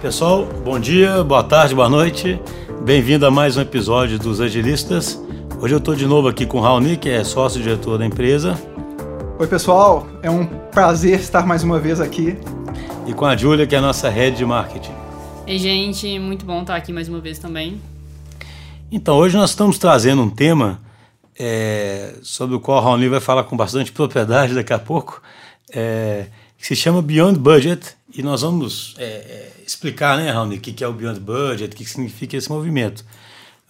Pessoal, bom dia, boa tarde, boa noite. Bem-vindo a mais um episódio dos Agilistas. Hoje eu estou de novo aqui com o Raoni, que é sócio-diretor da empresa. Oi, pessoal. É um prazer estar mais uma vez aqui. E com a Júlia, que é a nossa head de marketing. Ei, gente, muito bom estar aqui mais uma vez também. Então, hoje nós estamos trazendo um tema é, sobre o qual o Raoni vai falar com bastante propriedade daqui a pouco, é, que se chama Beyond Budget. E nós vamos é, é explicar, né, Raoni, o que é o Beyond Budget, o que significa esse movimento.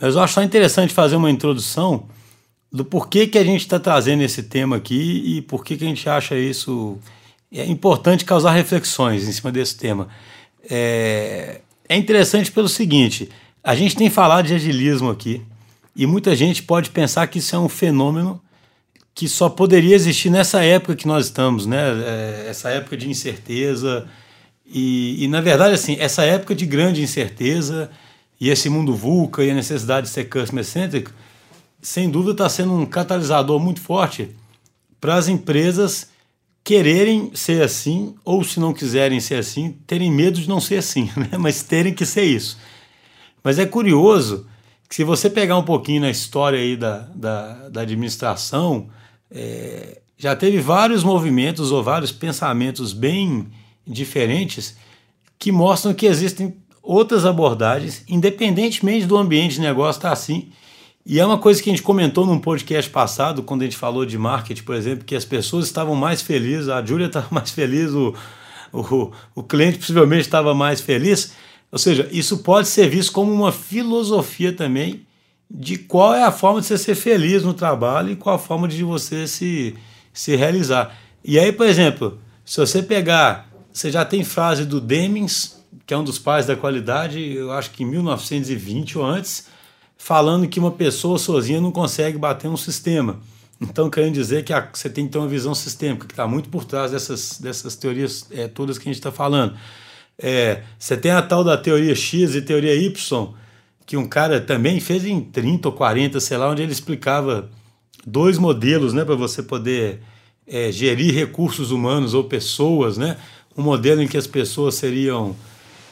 Mas eu acho só interessante fazer uma introdução do porquê que a gente está trazendo esse tema aqui e por que, a gente acha isso é importante causar reflexões em cima desse tema. É, é interessante pelo seguinte: a gente tem falado de agilismo aqui e muita gente pode pensar que isso é um fenômeno que só poderia existir nessa época que nós estamos, né? É, essa época de incerteza e, e, na verdade, assim, essa época de grande incerteza e esse mundo VUCA e a necessidade de ser customer-centric, sem dúvida está sendo um catalisador muito forte para as empresas quererem ser assim, ou se não quiserem ser assim, terem medo de não ser assim, né? mas terem que ser isso. Mas é curioso que se você pegar um pouquinho na história aí da, da, da administração, é, já teve vários movimentos ou vários pensamentos bem diferentes que mostram que existem outras abordagens, independentemente do ambiente de negócio estar tá assim. E é uma coisa que a gente comentou num podcast passado, quando a gente falou de marketing, por exemplo, que as pessoas estavam mais felizes, a Júlia estava mais feliz, o, o, o cliente possivelmente estava mais feliz. Ou seja, isso pode ser visto como uma filosofia também de qual é a forma de você ser feliz no trabalho e qual a forma de você se, se realizar. E aí, por exemplo, se você pegar você já tem frase do Demings, que é um dos pais da qualidade, eu acho que em 1920 ou antes, falando que uma pessoa sozinha não consegue bater um sistema. Então, querendo dizer que a, você tem que ter uma visão sistêmica, que está muito por trás dessas, dessas teorias é, todas que a gente está falando. É, você tem a tal da teoria X e teoria Y, que um cara também fez em 30 ou 40, sei lá, onde ele explicava dois modelos né, para você poder é, gerir recursos humanos ou pessoas, né? Um modelo em que as pessoas seriam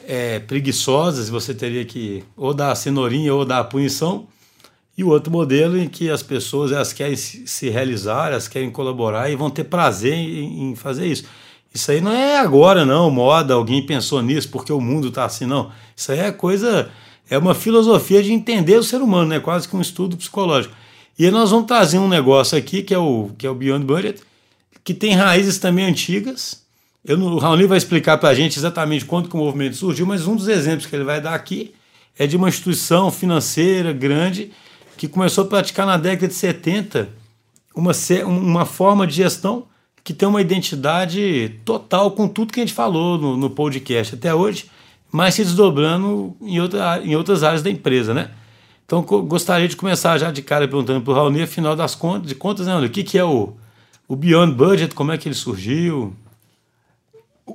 é, preguiçosas, você teria que ou dar a cenourinha ou dar a punição, e o outro modelo em que as pessoas elas querem se realizar, elas querem colaborar e vão ter prazer em, em fazer isso. Isso aí não é agora, não, moda, alguém pensou nisso porque o mundo está assim, não. Isso aí é coisa, é uma filosofia de entender o ser humano, né? quase que um estudo psicológico. E nós vamos trazer um negócio aqui, que é o, que é o Beyond Budget, que tem raízes também antigas, eu, o Raoni vai explicar para a gente exatamente quando que o movimento surgiu, mas um dos exemplos que ele vai dar aqui é de uma instituição financeira grande que começou a praticar na década de 70 uma, uma forma de gestão que tem uma identidade total com tudo que a gente falou no, no podcast até hoje, mas se desdobrando em, outra, em outras áreas da empresa, né? Então, gostaria de começar já de cara perguntando para o Raoni, afinal das contas, de contas, né, o que, que é o, o Beyond Budget, como é que ele surgiu?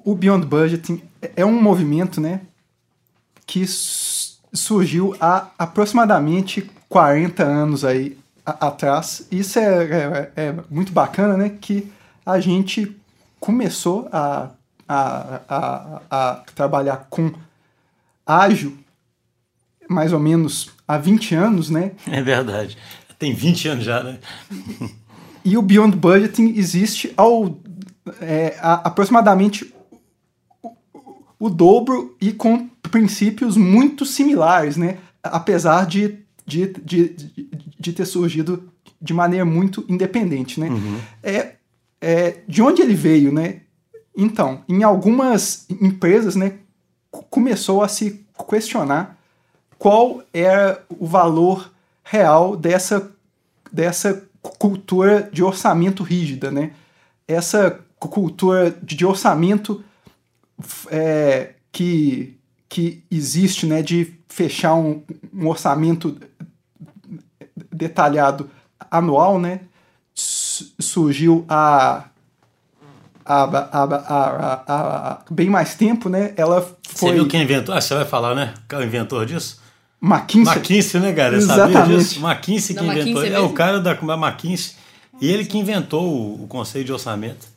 O Beyond Budgeting é um movimento né, que surgiu há aproximadamente 40 anos aí atrás. Isso é, é, é, muito bacana, né? Que a gente começou a, a, a, a trabalhar com ágil mais ou menos há 20 anos, né? É verdade. Tem 20 anos já, né? e o Beyond Budgeting existe ao é, aproximadamente o dobro e com princípios muito similares, né? Apesar de, de, de, de ter surgido de maneira muito independente, né? Uhum. É, é, de onde ele veio, né? Então, em algumas empresas, né, começou a se questionar qual era o valor real dessa, dessa cultura de orçamento rígida, né? Essa cultura de orçamento é, que, que existe né, de fechar um, um orçamento detalhado anual, né, surgiu há, há, há, há, bem mais tempo, né? Ela foi... Você viu quem inventou? Ah, você vai falar, né? Quem é o inventor disso? McKinsey. McKinsey, né, cara? Exatamente. Sabia disso? McKinsey que Não, inventou. McKinsey é, é o cara da, da McKinsey. E ele que inventou o, o conceito de orçamento.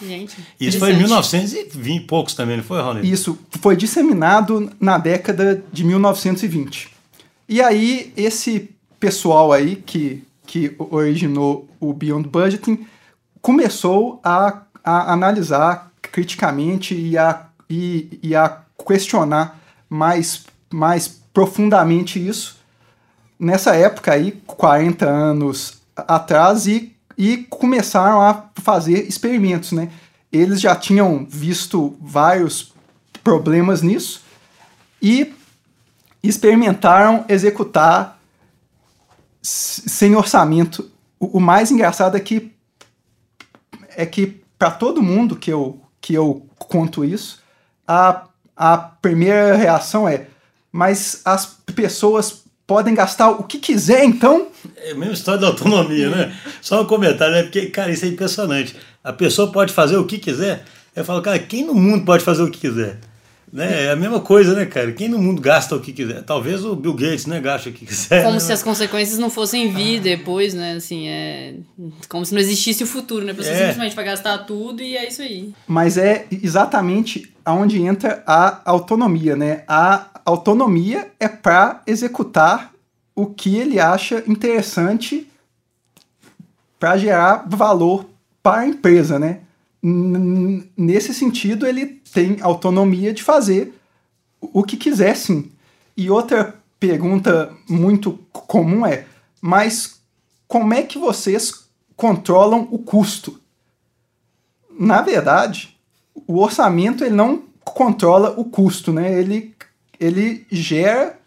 Gente. Isso foi em 1920 e poucos também, não foi, Raul? Isso foi disseminado na década de 1920. E aí, esse pessoal aí que, que originou o Beyond Budgeting começou a, a analisar criticamente e a, e, e a questionar mais, mais profundamente isso nessa época aí, 40 anos atrás, e, e começaram a fazer experimentos, né? Eles já tinham visto vários problemas nisso e experimentaram executar sem orçamento. O, mais engraçado é que é que para todo mundo que eu que eu conto isso, a, a primeira reação é: mas as pessoas podem gastar o que quiser, então? É a mesma história da autonomia, né? Só um comentário, né? Porque, cara, isso é impressionante. A pessoa pode fazer o que quiser. Eu falo, cara, quem no mundo pode fazer o que quiser? Né? É a mesma coisa, né, cara? Quem no mundo gasta o que quiser? Talvez o Bill Gates, né, gaste o que quiser. Como né? se as consequências não fossem vir depois, né? Assim, é. Como se não existisse o futuro, né? A pessoa é. simplesmente vai gastar tudo e é isso aí. Mas é exatamente aonde entra a autonomia, né? A autonomia é para executar o que ele acha interessante para gerar valor para a empresa, né? nesse sentido, ele tem autonomia de fazer o que quiser, sim. E outra pergunta muito comum é: mas como é que vocês controlam o custo? Na verdade, o orçamento ele não controla o custo, né? Ele, ele gera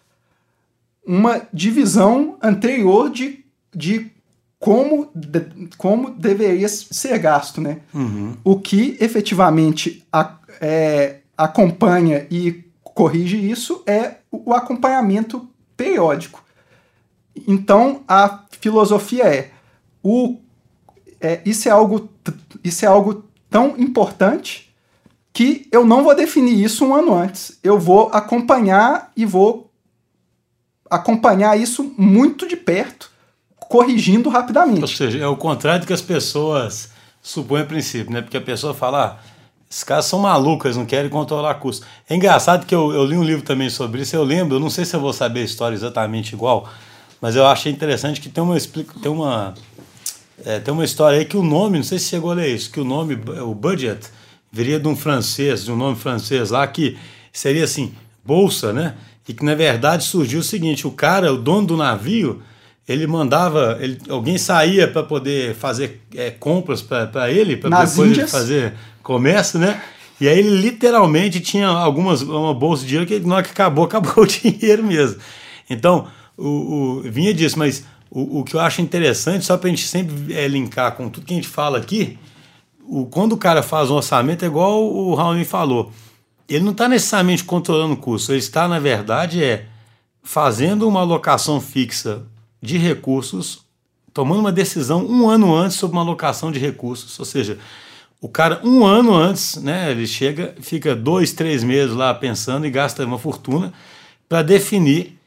uma divisão anterior de, de como, de, como deveria ser gasto, né? Uhum. O que efetivamente a, é, acompanha e corrige isso é o acompanhamento periódico. Então a filosofia é o é, isso é algo isso é algo tão importante que eu não vou definir isso um ano antes. Eu vou acompanhar e vou acompanhar isso muito de perto corrigindo rapidamente. Ou seja, é o contrário do que as pessoas supõem a princípio, né? Porque a pessoa fala, ah, esses caras são malucos, eles não querem controlar custos. É engraçado que eu, eu li um livro também sobre isso, eu lembro, eu não sei se eu vou saber a história exatamente igual, mas eu achei interessante que tem uma, tem uma, é, tem uma história aí que o nome, não sei se chegou a ler isso, que o nome, o budget, viria de um francês, de um nome francês lá, que seria assim, bolsa, né? E que na verdade surgiu o seguinte: o cara, o dono do navio, ele mandava, ele, alguém saía para poder fazer é, compras para ele, para depois Índias. ele fazer comércio, né? E aí ele literalmente tinha algumas uma bolsa de dinheiro que na hora que acabou, acabou o dinheiro mesmo. Então, o, o vinha disso, mas o, o que eu acho interessante, só para a gente sempre é, linkar com tudo que a gente fala aqui, o, quando o cara faz um orçamento, é igual o Raul falou, ele não está necessariamente controlando o custo, ele está, na verdade, é fazendo uma alocação fixa de recursos, tomando uma decisão um ano antes sobre uma alocação de recursos. Ou seja, o cara, um ano antes, né, ele chega, fica dois, três meses lá pensando e gasta uma fortuna para definir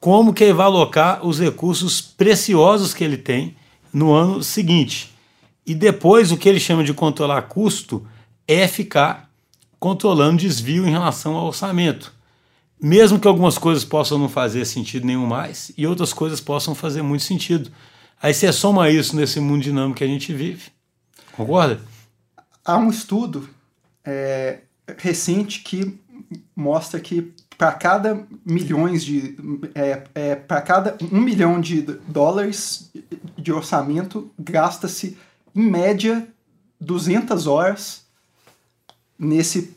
como que ele vai alocar os recursos preciosos que ele tem no ano seguinte. E depois, o que ele chama de controlar custo é ficar controlando desvio em relação ao orçamento. Mesmo que algumas coisas possam não fazer sentido nenhum mais e outras coisas possam fazer muito sentido. Aí você soma isso nesse mundo dinâmico que a gente vive. Concorda? Há um estudo é, recente que mostra que para cada milhões de é, é para cada um milhão de dólares de orçamento gasta-se em média 200 horas nesse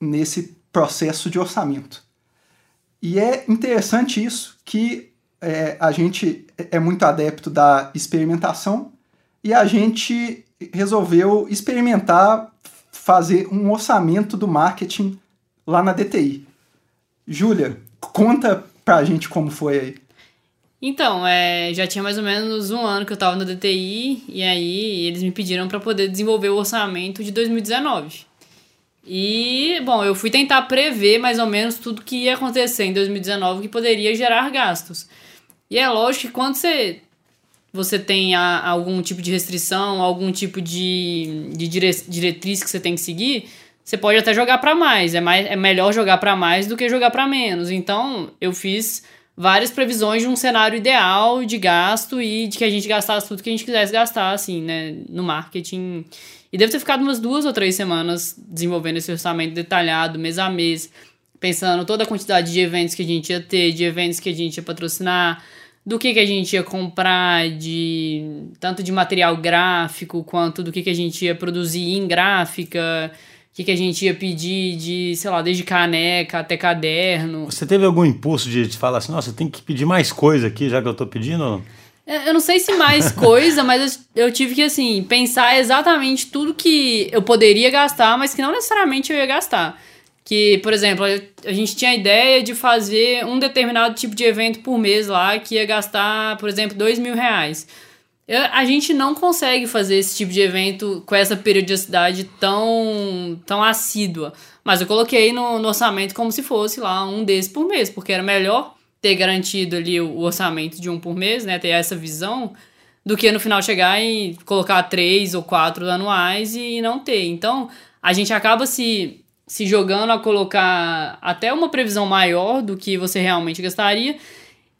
nesse processo de orçamento. E é interessante isso, que é, a gente é muito adepto da experimentação e a gente resolveu experimentar fazer um orçamento do marketing lá na DTI. Júlia, conta pra gente como foi aí. Então, é, já tinha mais ou menos um ano que eu estava na DTI e aí eles me pediram para poder desenvolver o orçamento de 2019. E, bom, eu fui tentar prever mais ou menos tudo que ia acontecer em 2019 que poderia gerar gastos. E é lógico que quando você você tem a, algum tipo de restrição, algum tipo de, de dire, diretriz que você tem que seguir, você pode até jogar para mais. É, mais. é melhor jogar para mais do que jogar para menos. Então, eu fiz várias previsões de um cenário ideal de gasto e de que a gente gastasse tudo que a gente quisesse gastar, assim, né, no marketing. E deve ter ficado umas duas ou três semanas desenvolvendo esse orçamento detalhado, mês a mês, pensando toda a quantidade de eventos que a gente ia ter, de eventos que a gente ia patrocinar, do que, que a gente ia comprar, de tanto de material gráfico quanto do que, que a gente ia produzir em gráfica, o que, que a gente ia pedir de, sei lá, desde caneca até caderno. Você teve algum impulso de, de falar assim, nossa, tem que pedir mais coisa aqui já que eu tô pedindo? É, eu não sei se mais coisa, mas eu, eu tive que, assim, pensar exatamente tudo que eu poderia gastar, mas que não necessariamente eu ia gastar. Que, por exemplo, a gente tinha a ideia de fazer um determinado tipo de evento por mês lá que ia gastar, por exemplo, dois mil reais. A gente não consegue fazer esse tipo de evento com essa periodicidade tão, tão assídua. Mas eu coloquei no, no orçamento como se fosse lá um desses por mês, porque era melhor ter garantido ali o, o orçamento de um por mês, né? Ter essa visão, do que no final chegar e colocar três ou quatro anuais e não ter. Então, a gente acaba se se jogando a colocar até uma previsão maior do que você realmente gastaria.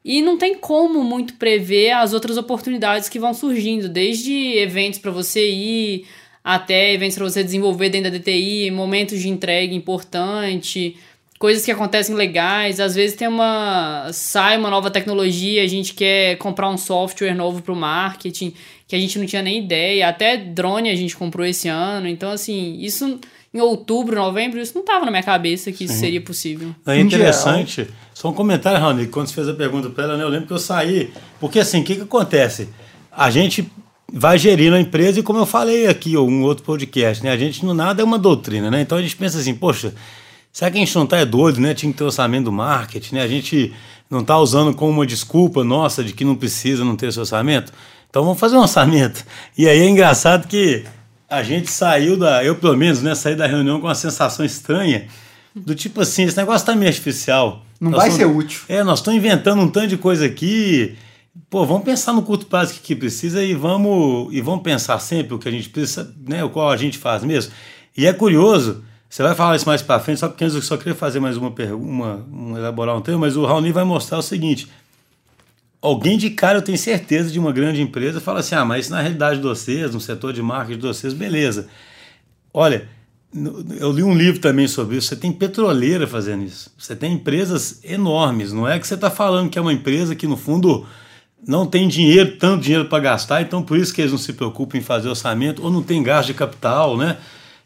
E não tem como muito prever as outras oportunidades que vão surgindo, desde eventos para você ir, até eventos para você desenvolver dentro da DTI, momentos de entrega importante, coisas que acontecem legais. Às vezes tem uma sai uma nova tecnologia, a gente quer comprar um software novo para o marketing que a gente não tinha nem ideia. Até drone a gente comprou esse ano. Então assim, isso em outubro, novembro, isso não estava na minha cabeça que isso seria possível. É interessante. Só um comentário, Raoni, quando você fez a pergunta para ela, né, eu lembro que eu saí. Porque assim, o que, que acontece? A gente vai gerindo a empresa e como eu falei aqui, ou um outro podcast, né? A gente não nada é uma doutrina, né? Então a gente pensa assim, poxa, será que a gente não tá é doido, né? Tinha que ter orçamento do marketing, né? A gente não está usando como uma desculpa nossa de que não precisa não ter esse orçamento. Então vamos fazer um orçamento. E aí é engraçado que a gente saiu da, eu pelo menos, né, saí da reunião com uma sensação estranha, do tipo assim, esse negócio tá meio artificial. Não nós vai ser útil. É, nós estamos inventando um tanto de coisa aqui. Pô, vamos pensar no curto prazo que, que precisa e vamos e vamos pensar sempre o que a gente precisa, né, o qual a gente faz mesmo. E é curioso, você vai falar isso mais para frente, só porque eu só queria fazer mais uma pergunta, um, elaborar um tema, mas o Raoni vai mostrar o seguinte: alguém de cara, eu tenho certeza, de uma grande empresa, fala assim: ah, mas na realidade de vocês, no setor de marketing de vocês, beleza. Olha, eu li um livro também sobre isso. Você tem petroleira fazendo isso. Você tem empresas enormes. Não é que você está falando que é uma empresa que, no fundo, não tem dinheiro, tanto dinheiro para gastar, então por isso que eles não se preocupam em fazer orçamento, ou não tem gasto de capital, né?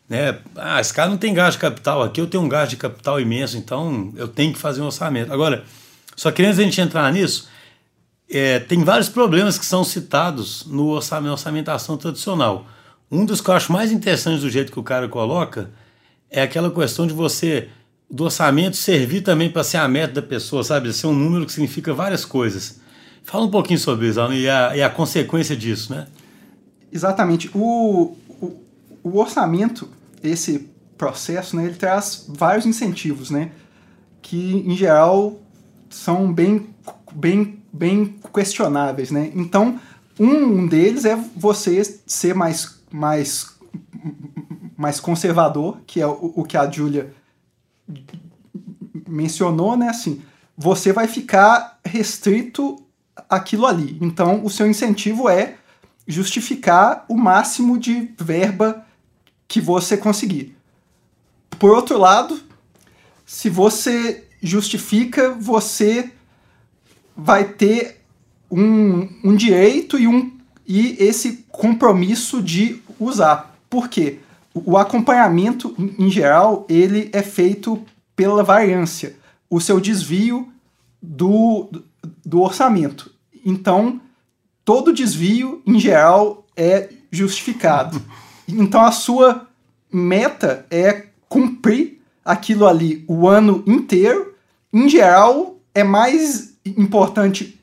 né? Ah, esse cara não tem gasto de capital, aqui eu tenho um gasto de capital imenso, então eu tenho que fazer um orçamento. Agora, só que antes da gente entrar nisso, é, tem vários problemas que são citados no orçamento, orçamentação tradicional. Um dos que eu acho mais interessantes do jeito que o cara coloca é aquela questão de você, do orçamento, servir também para ser a meta da pessoa, sabe? Ser um número que significa várias coisas. Fala um pouquinho sobre isso, e a, e a consequência disso, né? Exatamente. O, o, o orçamento, esse processo, né, ele traz vários incentivos, né? Que, em geral, são bem, bem bem questionáveis, né? Então, um deles é você ser mais, mais, mais conservador, que é o, o que a Julia mencionou, né? Assim, você vai ficar restrito aquilo ali. Então, o seu incentivo é justificar o máximo de verba que você conseguir. Por outro lado, se você justifica, você vai ter um, um direito e, um, e esse compromisso de usar. Por quê? O acompanhamento, em geral, ele é feito pela variância, o seu desvio do, do orçamento. Então, todo desvio, em geral, é justificado. Então, a sua meta é cumprir aquilo ali o ano inteiro. Em geral, é mais importante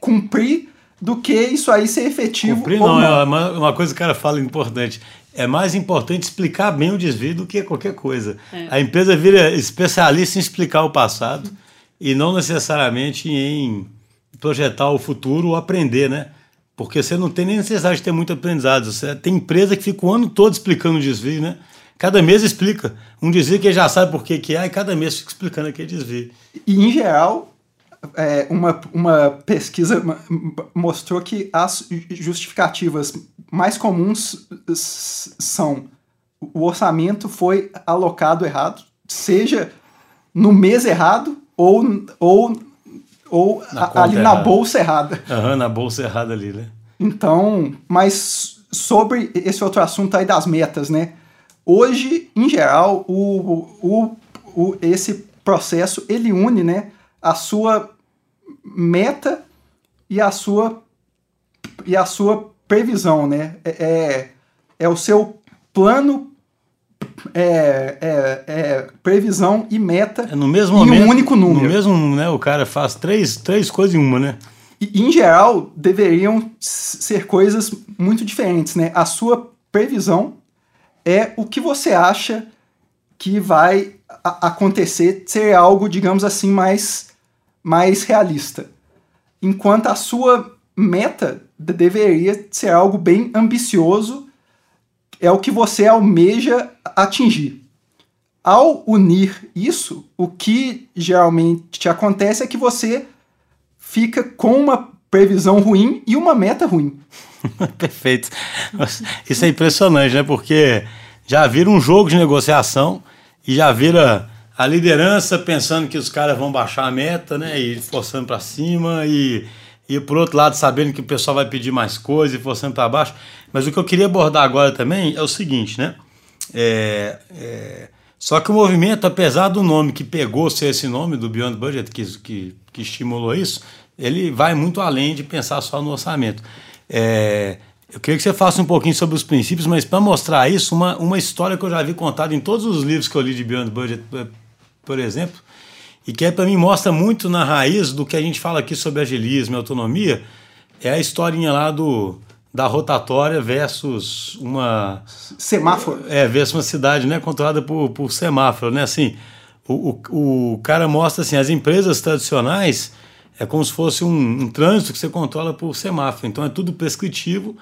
cumprir do que isso aí ser efetivo. Cumprir não, não, é uma, uma coisa que o cara fala importante. É mais importante explicar bem o desvio do que qualquer coisa. É. A empresa vira especialista em explicar o passado e não necessariamente em projetar o futuro ou aprender, né? Porque você não tem nem necessidade de ter muito aprendizado. Você tem empresa que fica o ano todo explicando o desvio, né? Cada mês explica. Um desvio que já sabe por que, que é, e cada mês fica explicando aquele desvio. E, em geral, é, uma, uma pesquisa mostrou que as justificativas mais comuns são o orçamento foi alocado errado, seja no mês errado ou, ou, ou na ali errada. na bolsa errada. Uhum, na bolsa errada ali, né? Então, mas sobre esse outro assunto aí das metas, né? Hoje, em geral, o, o, o, esse processo ele une né, a sua meta e a sua, e a sua previsão, né? É, é, é o seu plano é, é, é, previsão e meta é no mesmo em momento, um único número. No mesmo, né, o cara faz três, três coisas em uma, né? E, em geral, deveriam ser coisas muito diferentes, né? A sua previsão é o que você acha que vai acontecer, ser algo, digamos assim, mais, mais realista. Enquanto a sua meta deveria ser algo bem ambicioso, é o que você almeja atingir. Ao unir isso, o que geralmente acontece é que você fica com uma previsão ruim e uma meta ruim. Perfeito. Isso é impressionante, né? Porque já vira um jogo de negociação e já vira a liderança pensando que os caras vão baixar a meta, né? E forçando para cima e, e por outro lado sabendo que o pessoal vai pedir mais coisa e forçando para baixo. Mas o que eu queria abordar agora também é o seguinte, né? É, é, só que o movimento, apesar do nome que pegou ser esse nome do Beyond Budget, que, que, que estimulou isso, ele vai muito além de pensar só no orçamento. É, eu queria que você faça um pouquinho sobre os princípios, mas para mostrar isso, uma, uma história que eu já vi contada em todos os livros que eu li de Beyond Budget, por exemplo, e que é, para mim mostra muito na raiz do que a gente fala aqui sobre agilismo e autonomia, é a historinha lá do da rotatória versus uma semáforo. É, versus uma cidade, né, controlada por, por semáforo, né? Assim, o, o, o cara mostra assim, as empresas tradicionais é como se fosse um, um, trânsito que você controla por semáforo. Então é tudo prescritivo.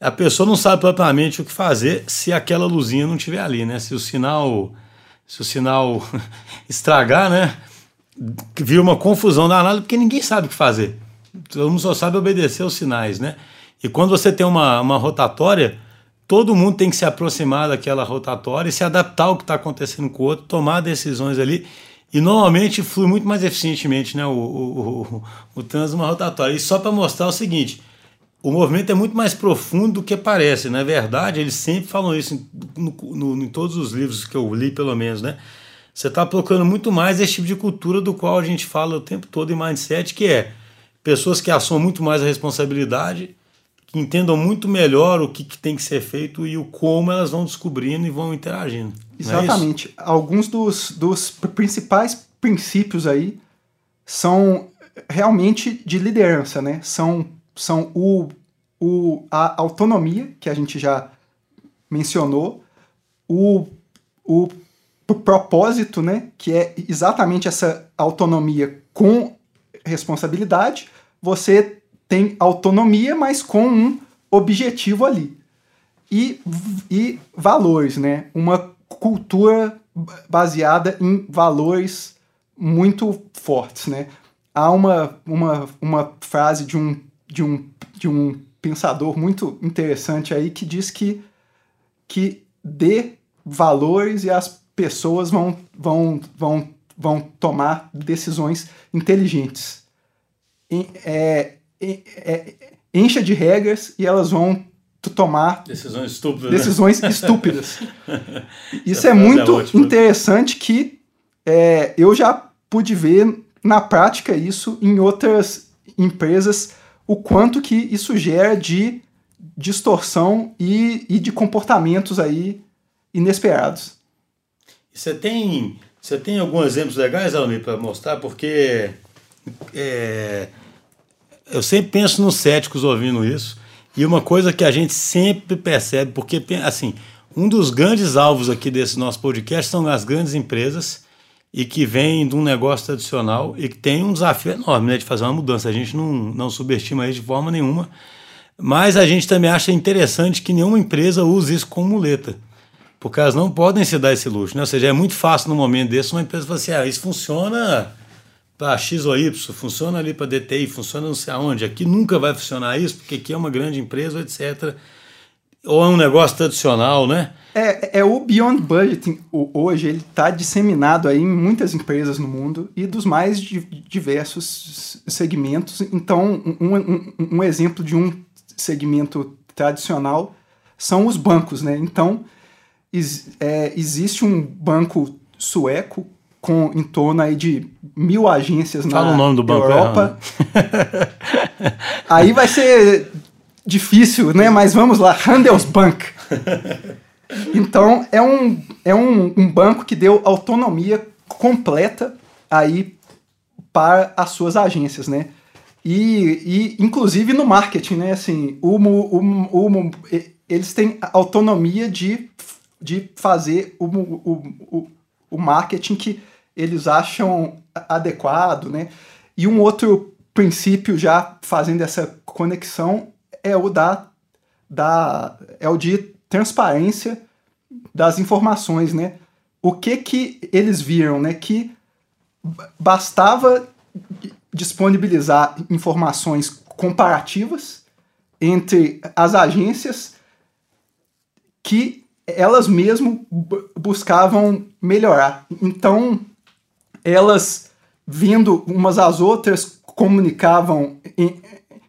A pessoa não sabe propriamente o que fazer se aquela luzinha não estiver ali, né? Se o sinal, se o sinal estragar, né? Vira uma confusão danada porque ninguém sabe o que fazer. Todo mundo só sabe obedecer os sinais, né? E quando você tem uma, uma rotatória, todo mundo tem que se aproximar daquela rotatória e se adaptar ao que está acontecendo com o outro, tomar decisões ali e normalmente flui muito mais eficientemente né, o, o, o, o trânsito numa rotatória. E só para mostrar o seguinte: o movimento é muito mais profundo do que parece. Na verdade, eles sempre falam isso em, no, no, em todos os livros que eu li, pelo menos. Né? Você está procurando muito mais esse tipo de cultura do qual a gente fala o tempo todo em mindset, que é pessoas que assumam muito mais a responsabilidade, que entendam muito melhor o que, que tem que ser feito e o como elas vão descobrindo e vão interagindo. É Exatamente. É Alguns dos, dos principais princípios aí são realmente de liderança, né? São, são o, o, a autonomia, que a gente já mencionou, o, o propósito, né? Que é exatamente essa autonomia com responsabilidade. Você tem autonomia, mas com um objetivo ali. E, e valores, né? Uma cultura baseada em valores muito fortes, né? Há uma, uma, uma frase de um, de, um, de um pensador muito interessante aí que diz que, que dê valores e as pessoas vão, vão, vão, vão tomar decisões inteligentes. É, é, é, encha de regras e elas vão tomar decisões estúpidas. Né? Decisões né? estúpidas. Isso é, é muito é interessante que é, eu já pude ver na prática isso em outras empresas, o quanto que isso gera de distorção e, e de comportamentos aí inesperados. Você tem, você tem alguns exemplos legais, Almir, para mostrar? Porque é, eu sempre penso nos céticos ouvindo isso, e uma coisa que a gente sempre percebe, porque, assim, um dos grandes alvos aqui desse nosso podcast são as grandes empresas e que vêm de um negócio tradicional e que tem um desafio enorme né, de fazer uma mudança. A gente não, não subestima isso de forma nenhuma. Mas a gente também acha interessante que nenhuma empresa use isso como muleta. Porque elas não podem se dar esse luxo. Né? Ou seja, é muito fácil no momento desse uma empresa falar assim: ah, isso funciona para X ou Y, funciona ali para DTI, funciona não sei aonde. Aqui nunca vai funcionar isso, porque aqui é uma grande empresa, etc. Ou é um negócio tradicional, né? É, é o Beyond Budgeting hoje, ele está disseminado aí em muitas empresas no mundo e dos mais diversos segmentos. Então, um, um, um exemplo de um segmento tradicional são os bancos, né? Então, é, existe um banco sueco com em torno aí de mil agências Fala na o nome do banco Europa. aí vai ser difícil, né? Mas vamos lá, Handelsbank. Então é um, é um, um banco que deu autonomia completa aí para as suas agências, né? E, e inclusive no marketing, né? Assim, o, o, o, eles têm autonomia de, de fazer o, o, o, o marketing que eles acham adequado, né? E um outro princípio já fazendo essa conexão é o da, da é o de transparência das informações, né? O que que eles viram, né? Que bastava disponibilizar informações comparativas entre as agências que elas mesmo buscavam melhorar. Então, elas vendo umas às outras comunicavam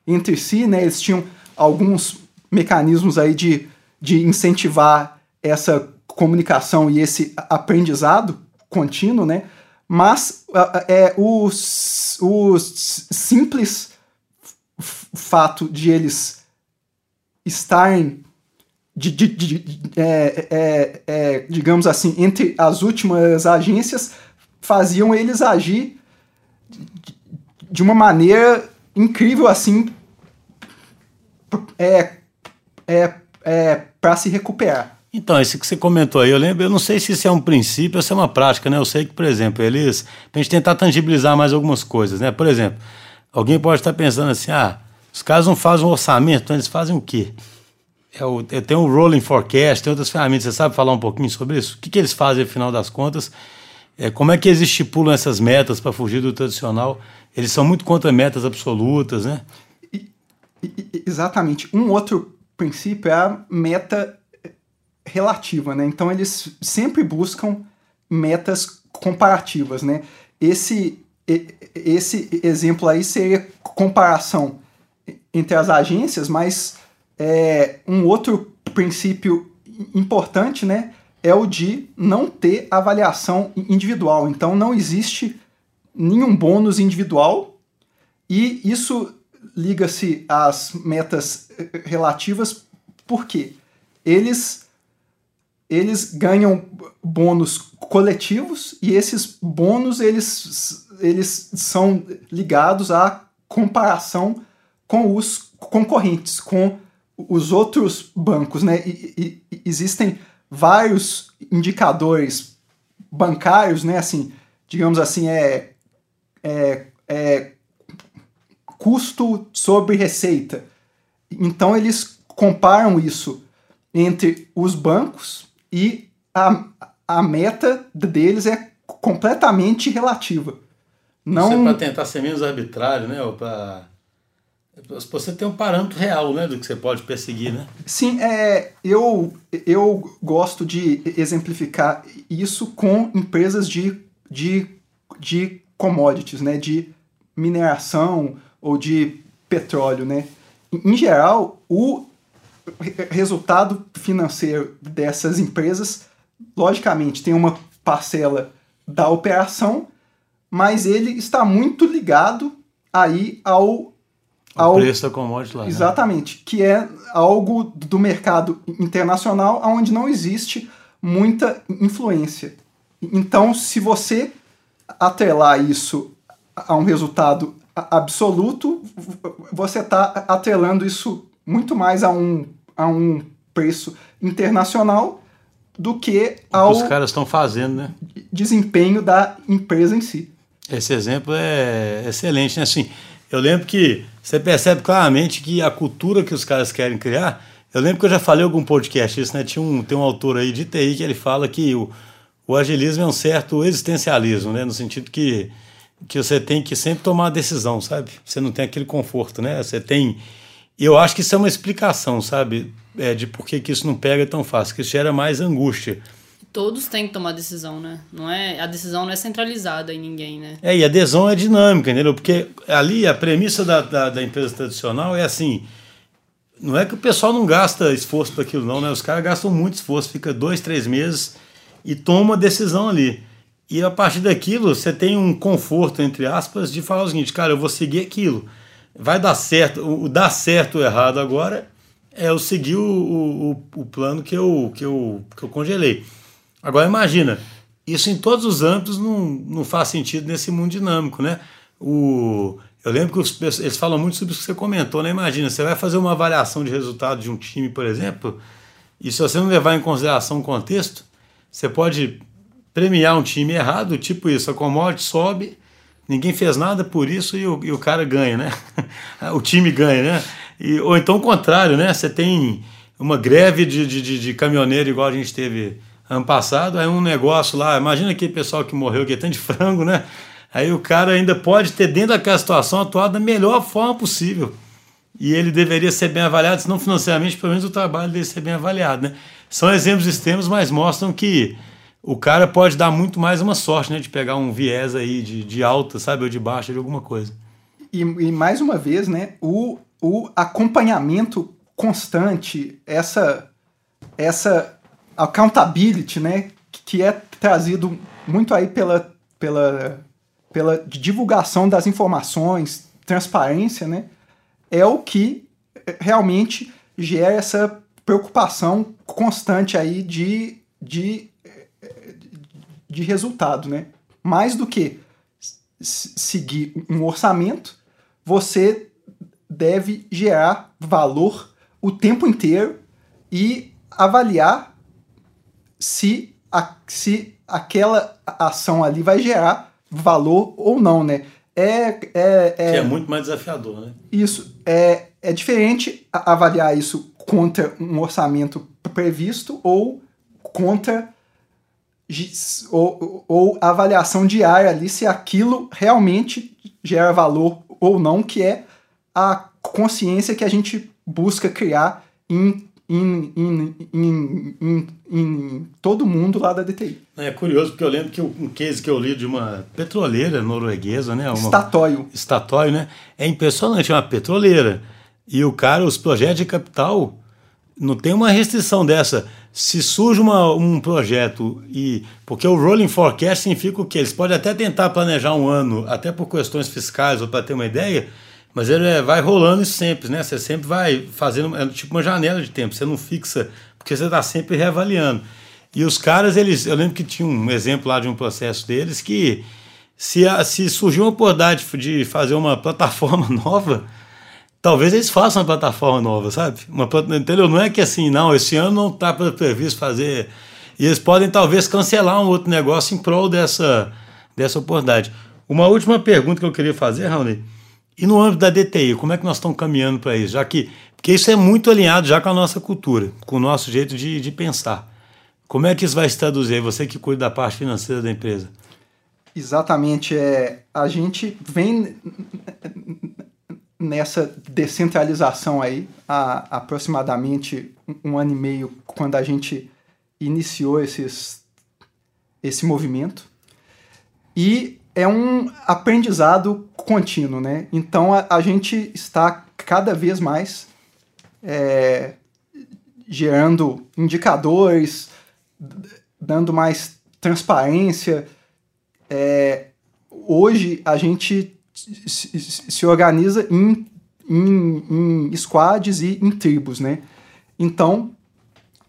entre si, né? Eles tinham alguns mecanismos aí de, de incentivar essa comunicação e esse aprendizado contínuo, né? Mas é, os, os simples fato de eles estarem, de, de, de é, é, é, digamos assim, entre as últimas agências, faziam eles agir de uma maneira incrível, assim, é, é, é, para se recuperar. Então, esse que você comentou aí, eu lembro, eu não sei se isso é um princípio ou se é uma prática, né? Eu sei que, por exemplo, eles. Pra gente tentar tangibilizar mais algumas coisas, né? Por exemplo, alguém pode estar pensando assim: ah, os caras não fazem um orçamento, então eles fazem o quê? É o, é, tem um rolling forecast, tem outras ferramentas. Você sabe falar um pouquinho sobre isso? O que, que eles fazem, afinal das contas? É, como é que eles estipulam essas metas para fugir do tradicional? Eles são muito contra metas absolutas, né? Exatamente. Um outro princípio é a meta relativa, né? Então eles sempre buscam metas comparativas, né? Esse esse exemplo aí seria comparação entre as agências, mas é, um outro princípio importante, né, é o de não ter avaliação individual. Então não existe nenhum bônus individual e isso liga-se às metas relativas porque eles eles ganham bônus coletivos e esses bônus eles, eles são ligados à comparação com os concorrentes, com os outros bancos, né? E, e, existem vários indicadores bancários, né? Assim, digamos assim, é, é, é custo sobre receita. Então eles comparam isso entre os bancos e a, a meta deles é completamente relativa. Não... É para tentar ser menos arbitrário, né? Ou para você ter um parâmetro real né, do que você pode perseguir, né? Sim, é, eu, eu gosto de exemplificar isso com empresas de, de, de commodities, né, de mineração ou de petróleo. Né? Em geral, o resultado financeiro dessas empresas, logicamente, tem uma parcela da operação, mas ele está muito ligado aí ao ao, o preço da commodity lá. Né? Exatamente, né? que é algo do mercado internacional onde não existe muita influência. Então, se você atrelar isso a um resultado absoluto, você está atrelando isso muito mais a um a um preço internacional do que ao os caras estão fazendo, né? desempenho da empresa em si. Esse exemplo é excelente, né? Assim, Eu lembro que você percebe claramente que a cultura que os caras querem criar. Eu lembro que eu já falei em algum podcast isso, né? Tinha um, tem um autor aí de TI que ele fala que o, o agilismo é um certo existencialismo, né? No sentido que, que você tem que sempre tomar uma decisão, sabe? Você não tem aquele conforto, né? Você tem. Eu acho que isso é uma explicação, sabe? É, de por que, que isso não pega tão fácil, que isso gera mais angústia todos têm que tomar decisão, né? Não é, a decisão não é centralizada em ninguém, né? É, e a adesão é dinâmica, entendeu? Porque ali a premissa da, da, da empresa tradicional é assim. Não é que o pessoal não gasta esforço para aquilo, não, né? Os caras gastam muito esforço, fica dois, três meses e toma a decisão ali. E a partir daquilo, você tem um conforto, entre aspas, de falar o seguinte, cara, eu vou seguir aquilo. Vai dar certo, o dar certo ou errado agora é eu seguir o, o, o plano que eu, que, eu, que eu congelei. Agora imagina, isso em todos os âmbitos não, não faz sentido nesse mundo dinâmico, né? O, eu lembro que os, eles falam muito sobre isso que você comentou, né? Imagina, você vai fazer uma avaliação de resultado de um time, por exemplo, e se você não levar em consideração o contexto, você pode premiar um time errado, tipo isso, a commodity sobe, ninguém fez nada por isso e o, e o cara ganha, né? o time ganha, né? E, ou então o contrário, né? Você tem uma greve de, de, de, caminhoneiro igual a gente teve ano passado, aí um negócio lá, imagina aquele pessoal que morreu aqui, tanto de frango, né? Aí o cara ainda pode ter, dentro daquela situação, atuado da melhor forma possível. E ele deveria ser bem avaliado, se não financeiramente, pelo menos o trabalho dele ser bem avaliado, né? São exemplos extremos, mas mostram que o cara pode dar muito mais uma sorte, né? De pegar um viés aí de, de alta, sabe? Ou de baixa, de alguma coisa. E, e mais uma vez, né? O, o acompanhamento constante, essa, essa accountability, né, que é trazido muito aí pela, pela, pela divulgação das informações, transparência, né, é o que realmente gera essa preocupação constante aí de, de, de resultado, né? Mais do que seguir um orçamento, você deve gerar valor o tempo inteiro e avaliar se, a, se aquela ação ali vai gerar valor ou não, né? É, é, é, que é muito mais desafiador, né? Isso. É, é diferente avaliar isso contra um orçamento previsto ou contra ou, ou avaliação diária ali se aquilo realmente gera valor ou não, que é a consciência que a gente busca criar em em, em, em, em, todo mundo lá da DTI. É curioso, porque eu lembro que um case que eu li de uma petroleira norueguesa, né? Uma, Statoil. Statoil, né? É impressionante, é uma petroleira. E o cara, os projetos de capital, não tem uma restrição dessa. Se surge uma, um projeto e. Porque o rolling forecast significa o quê? Eles podem até tentar planejar um ano, até por questões fiscais ou para ter uma ideia mas ele é, vai rolando isso sempre, né? Você sempre vai fazendo, é tipo uma janela de tempo, você não fixa, porque você está sempre reavaliando. E os caras, eles, eu lembro que tinha um exemplo lá de um processo deles que se, se surgiu uma oportunidade de fazer uma plataforma nova, talvez eles façam uma plataforma nova, sabe? Uma, entendeu? Não é que assim, não, esse ano não está previsto fazer. E eles podem talvez cancelar um outro negócio em prol dessa, dessa oportunidade. Uma última pergunta que eu queria fazer, Raoni e no âmbito da DTI, como é que nós estamos caminhando para isso? Já que, porque isso é muito alinhado já com a nossa cultura, com o nosso jeito de, de pensar. Como é que isso vai se traduzir? Você que cuida da parte financeira da empresa. Exatamente. É, a gente vem nessa descentralização aí há aproximadamente um ano e meio, quando a gente iniciou esses, esse movimento. E é um aprendizado contínuo, né? Então a, a gente está cada vez mais é, gerando indicadores, dando mais transparência. É, hoje a gente se, organiza em, em, em, squads e em tribos, né? Então,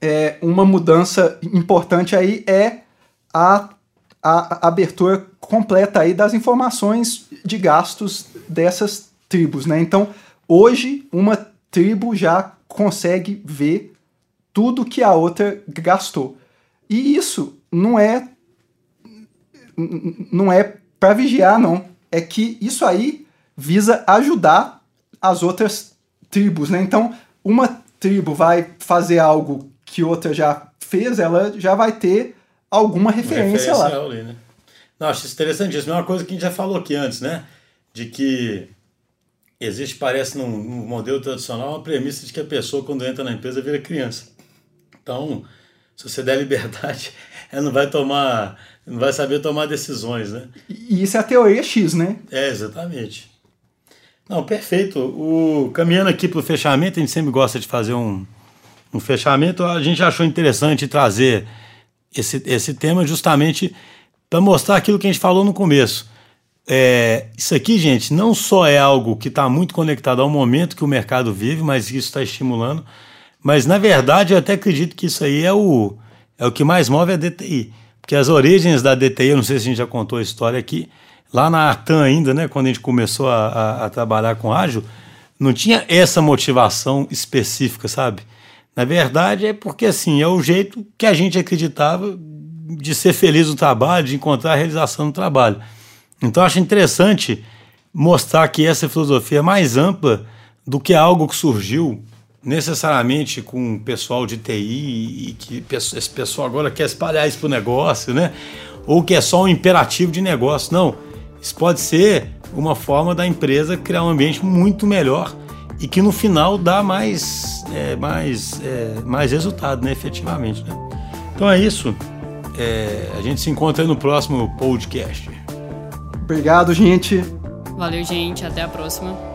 é, uma mudança importante aí é a, a abertura completa aí das informações de gastos dessas tribos, né? Então, hoje uma tribo já consegue ver tudo que a outra gastou. E isso não é não é para vigiar não, é que isso aí visa ajudar as outras tribos, né? Então, uma tribo vai fazer algo que outra já fez, ela já vai ter alguma referência, referência lá. Ali, né? Não, acho isso interessantíssimo. É uma coisa que a gente já falou aqui antes, né? De que existe, parece, num, num modelo tradicional, uma premissa de que a pessoa, quando entra na empresa, vira criança. Então, se você der liberdade, ela não vai tomar, não vai saber tomar decisões, né? E isso é a teoria X, né? É, exatamente. Não, perfeito. O, caminhando aqui para o fechamento, a gente sempre gosta de fazer um, um fechamento. A gente achou interessante trazer esse, esse tema justamente para mostrar aquilo que a gente falou no começo. É, isso aqui, gente, não só é algo que está muito conectado ao momento que o mercado vive, mas isso está estimulando. Mas, na verdade, eu até acredito que isso aí é o, é o que mais move a DTI. Porque as origens da DTI, eu não sei se a gente já contou a história aqui, lá na Artan ainda, né, quando a gente começou a, a, a trabalhar com ágil, não tinha essa motivação específica, sabe? Na verdade, é porque assim, é o jeito que a gente acreditava de ser feliz no trabalho, de encontrar a realização no trabalho. Então, acho interessante mostrar que essa filosofia é mais ampla do que algo que surgiu necessariamente com o pessoal de TI e que esse pessoal agora quer espalhar isso para o negócio, né? Ou que é só um imperativo de negócio. Não. Isso pode ser uma forma da empresa criar um ambiente muito melhor e que no final dá mais, é, mais, é, mais resultado, né, efetivamente. Né? Então é isso. É, a gente se encontra no próximo podcast. Obrigado, gente. Valeu, gente. Até a próxima.